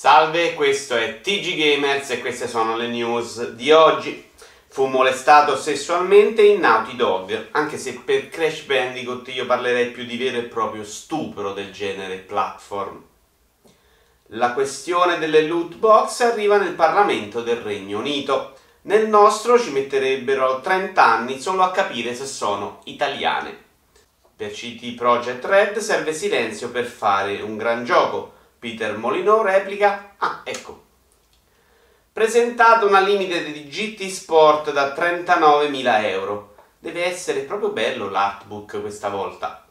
Salve, questo è TG Gamers e queste sono le news di oggi. Fu molestato sessualmente in Naughty Dog, anche se per Crash Bandicoot io parlerei più di vero e proprio stupro del genere platform. La questione delle loot box arriva nel Parlamento del Regno Unito. Nel nostro ci metterebbero 30 anni solo a capire se sono italiane. Per CT Project Red serve silenzio per fare un gran gioco Peter Molino replica, ah ecco, presentato una limite di GT Sport da 39.000 euro. Deve essere proprio bello l'artbook questa volta.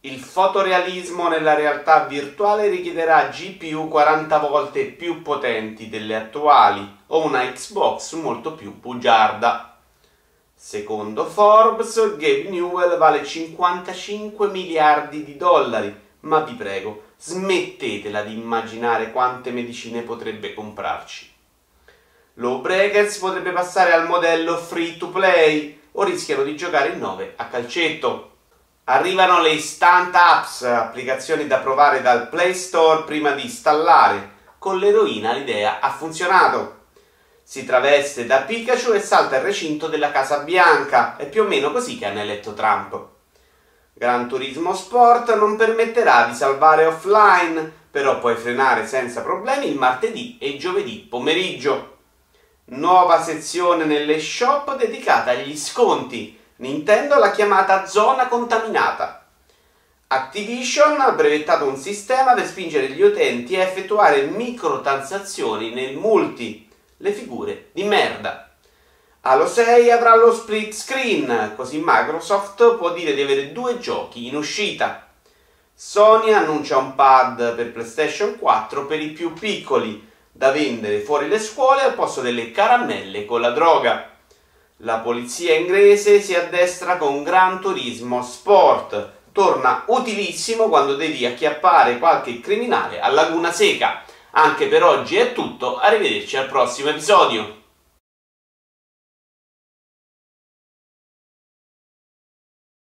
Il fotorealismo nella realtà virtuale richiederà GPU 40 volte più potenti delle attuali o una Xbox molto più bugiarda. Secondo Forbes, Gabe Newell vale 55 miliardi di dollari, ma vi prego, smettetela di immaginare quante medicine potrebbe comprarci. Lawbreakers potrebbe passare al modello free to play o rischiano di giocare in 9 a calcetto. Arrivano le instant apps, applicazioni da provare dal Play Store prima di installare. Con l'eroina l'idea ha funzionato. Si traveste da Pikachu e salta il recinto della Casa Bianca. È più o meno così che hanno eletto Trump. Gran Turismo Sport non permetterà di salvare offline, però puoi frenare senza problemi il martedì e il giovedì pomeriggio. Nuova sezione nelle shop dedicata agli sconti. Nintendo l'ha chiamata zona contaminata. Activision ha brevettato un sistema per spingere gli utenti a effettuare microtransazioni nel multi. Le figure di merda. Halo 6 avrà lo split screen, così Microsoft può dire di avere due giochi in uscita. Sony annuncia un pad per PlayStation 4 per i più piccoli, da vendere fuori le scuole al posto delle caramelle con la droga. La polizia inglese si addestra con Gran Turismo Sport. Torna utilissimo quando devi acchiappare qualche criminale a Laguna Seca. Anche per oggi è tutto, arrivederci al prossimo episodio.